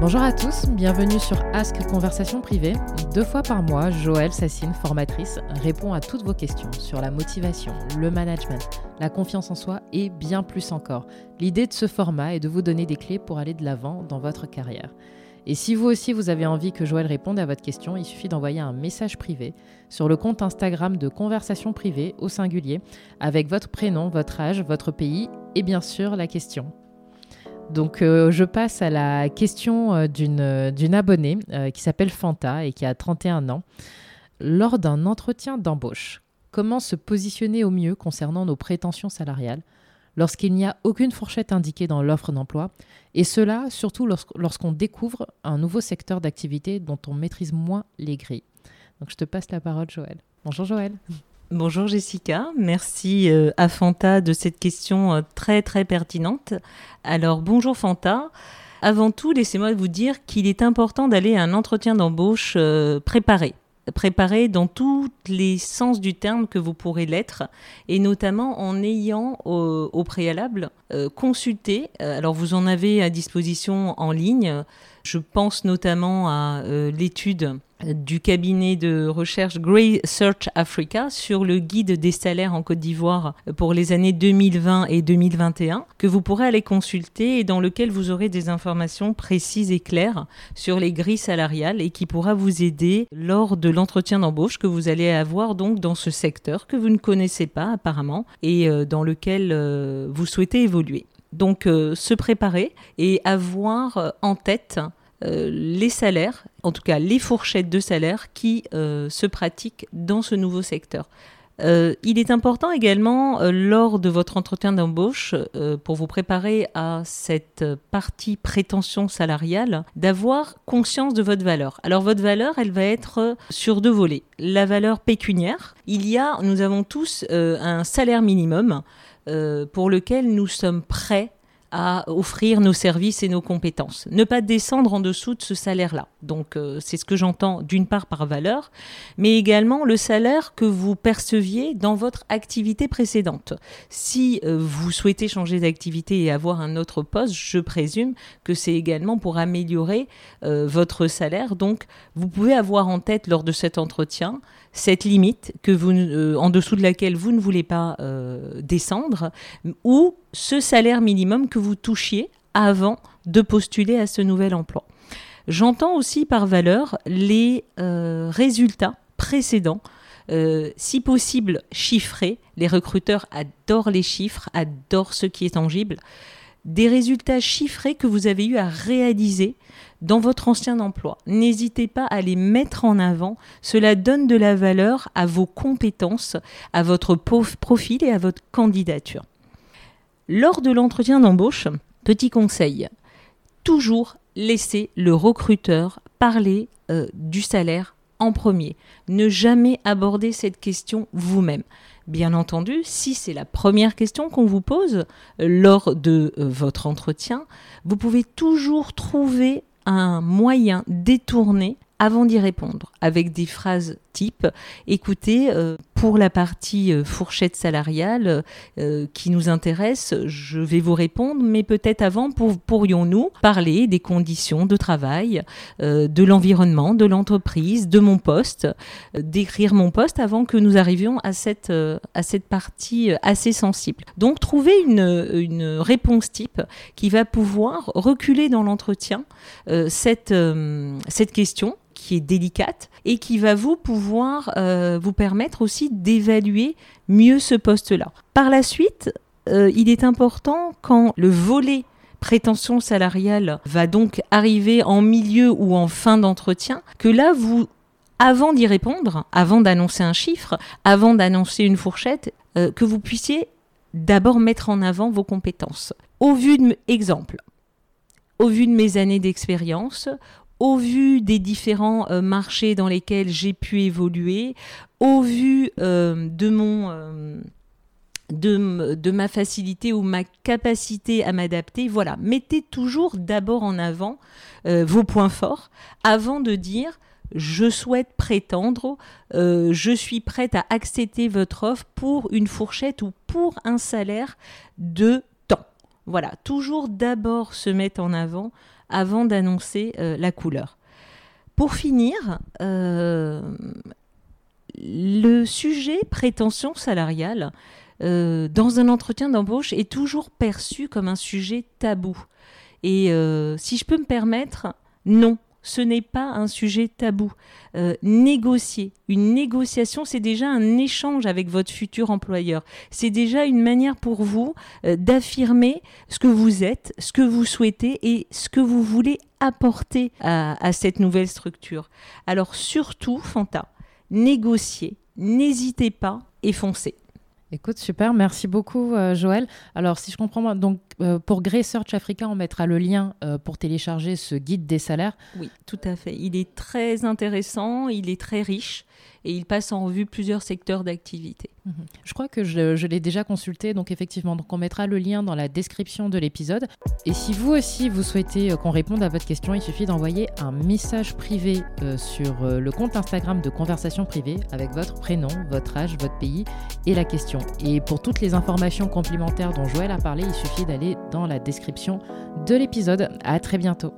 Bonjour à tous, bienvenue sur Ask Conversation Privée. Deux fois par mois, Joël Sassine, formatrice, répond à toutes vos questions sur la motivation, le management, la confiance en soi et bien plus encore. L'idée de ce format est de vous donner des clés pour aller de l'avant dans votre carrière. Et si vous aussi vous avez envie que Joël réponde à votre question, il suffit d'envoyer un message privé sur le compte Instagram de Conversation Privée au singulier avec votre prénom, votre âge, votre pays et bien sûr la question. Donc euh, je passe à la question euh, d'une, d'une abonnée euh, qui s'appelle Fanta et qui a 31 ans. Lors d'un entretien d'embauche, comment se positionner au mieux concernant nos prétentions salariales lorsqu'il n'y a aucune fourchette indiquée dans l'offre d'emploi, et cela surtout lorsqu'on découvre un nouveau secteur d'activité dont on maîtrise moins les grilles? Donc je te passe la parole Joël. Bonjour Joël. Bonjour Jessica, merci euh, à Fanta de cette question euh, très très pertinente. Alors bonjour Fanta. Avant tout, laissez-moi vous dire qu'il est important d'aller à un entretien d'embauche euh, préparé préparé dans tous les sens du terme que vous pourrez l'être, et notamment en ayant au, préalable consulté, alors vous en avez à disposition en ligne, je pense notamment à l'étude du cabinet de recherche Grey Search Africa sur le guide des salaires en Côte d'Ivoire pour les années 2020 et 2021 que vous pourrez aller consulter et dans lequel vous aurez des informations précises et claires sur les grilles salariales et qui pourra vous aider lors de l'entretien d'embauche que vous allez avoir donc dans ce secteur que vous ne connaissez pas apparemment et euh, dans lequel euh, vous souhaitez évoluer. Donc euh, se préparer et avoir en tête euh, les salaires, en tout cas les fourchettes de salaires qui euh, se pratiquent dans ce nouveau secteur. Euh, il est important également, lors de votre entretien d'embauche, pour vous préparer à cette partie prétention salariale, d'avoir conscience de votre valeur. Alors votre valeur, elle va être sur deux volets. La valeur pécuniaire. Il y a, nous avons tous un salaire minimum pour lequel nous sommes prêts à offrir nos services et nos compétences. Ne pas descendre en dessous de ce salaire-là. Donc euh, c'est ce que j'entends d'une part par valeur, mais également le salaire que vous perceviez dans votre activité précédente. Si euh, vous souhaitez changer d'activité et avoir un autre poste, je présume que c'est également pour améliorer euh, votre salaire. Donc vous pouvez avoir en tête lors de cet entretien cette limite que vous, en dessous de laquelle vous ne voulez pas descendre, ou ce salaire minimum que vous touchiez avant de postuler à ce nouvel emploi. J'entends aussi par valeur les euh, résultats précédents, euh, si possible chiffrés. Les recruteurs adorent les chiffres, adorent ce qui est tangible. Des résultats chiffrés que vous avez eu à réaliser dans votre ancien emploi. N'hésitez pas à les mettre en avant. Cela donne de la valeur à vos compétences, à votre profil et à votre candidature. Lors de l'entretien d'embauche, petit conseil, toujours laisser le recruteur parler euh, du salaire en premier. Ne jamais aborder cette question vous-même. Bien entendu, si c'est la première question qu'on vous pose lors de euh, votre entretien, vous pouvez toujours trouver un moyen détourné avant d'y répondre, avec des phrases type écoutez, euh, pour la partie euh, fourchette salariale euh, qui nous intéresse, je vais vous répondre, mais peut-être avant, pourrions-nous parler des conditions de travail, de l'environnement, de l'entreprise, de mon poste, décrire mon poste avant que nous arrivions à cette, à cette partie assez sensible. Donc, trouver une, une réponse type qui va pouvoir reculer dans l'entretien cette, cette question qui est délicate et qui va vous pouvoir euh, vous permettre aussi d'évaluer mieux ce poste-là. Par la suite, euh, il est important quand le volet prétention salariale va donc arriver en milieu ou en fin d'entretien, que là, vous, avant d'y répondre, avant d'annoncer un chiffre, avant d'annoncer une fourchette, euh, que vous puissiez d'abord mettre en avant vos compétences. Au vu de exemple, au vu de mes années d'expérience, au vu des différents euh, marchés dans lesquels j'ai pu évoluer, au vu euh. Euh, de, ma facilité ou ma capacité à m'adapter. Voilà, mettez toujours d'abord en avant vos points forts avant de dire je souhaite prétendre, je suis prête à accepter votre offre pour une fourchette ou pour un salaire de temps. Voilà, toujours d'abord se mettre en avant avant d'annoncer la couleur. Pour finir, le sujet prétention salariale dans un entretien d'embauche est toujours perçu comme un sujet tabou. Et si je peux me permettre, non, ce n'est pas un sujet tabou. Euh, négocier, une négociation, c'est déjà un échange avec votre futur employeur. C'est déjà une manière pour vous euh, d'affirmer ce que vous êtes, ce que vous souhaitez et ce que vous voulez apporter à, cette nouvelle structure. Alors surtout, Fanta, négociez, n'hésitez pas et foncez. Écoute, super, merci beaucoup euh, Joël. Alors si je comprends, donc euh, pour Grey Search Africa, on mettra le lien euh, pour télécharger ce guide des salaires. Oui, tout à fait. Il est très intéressant, il est très riche et il passe en revue plusieurs secteurs d'activité. Mhm. Je crois que je, l'ai déjà consulté, donc effectivement, donc on mettra le lien dans la description de l'épisode. Et si vous aussi vous souhaitez euh, qu'on réponde à votre question, il suffit d'envoyer un message privé euh, sur euh, le compte Instagram de Conversation Privée avec votre prénom, votre âge, votre pays et la question. Et pour toutes les informations complémentaires dont Joël a parlé, il suffit d'aller dans la description de l'épisode. À très bientôt.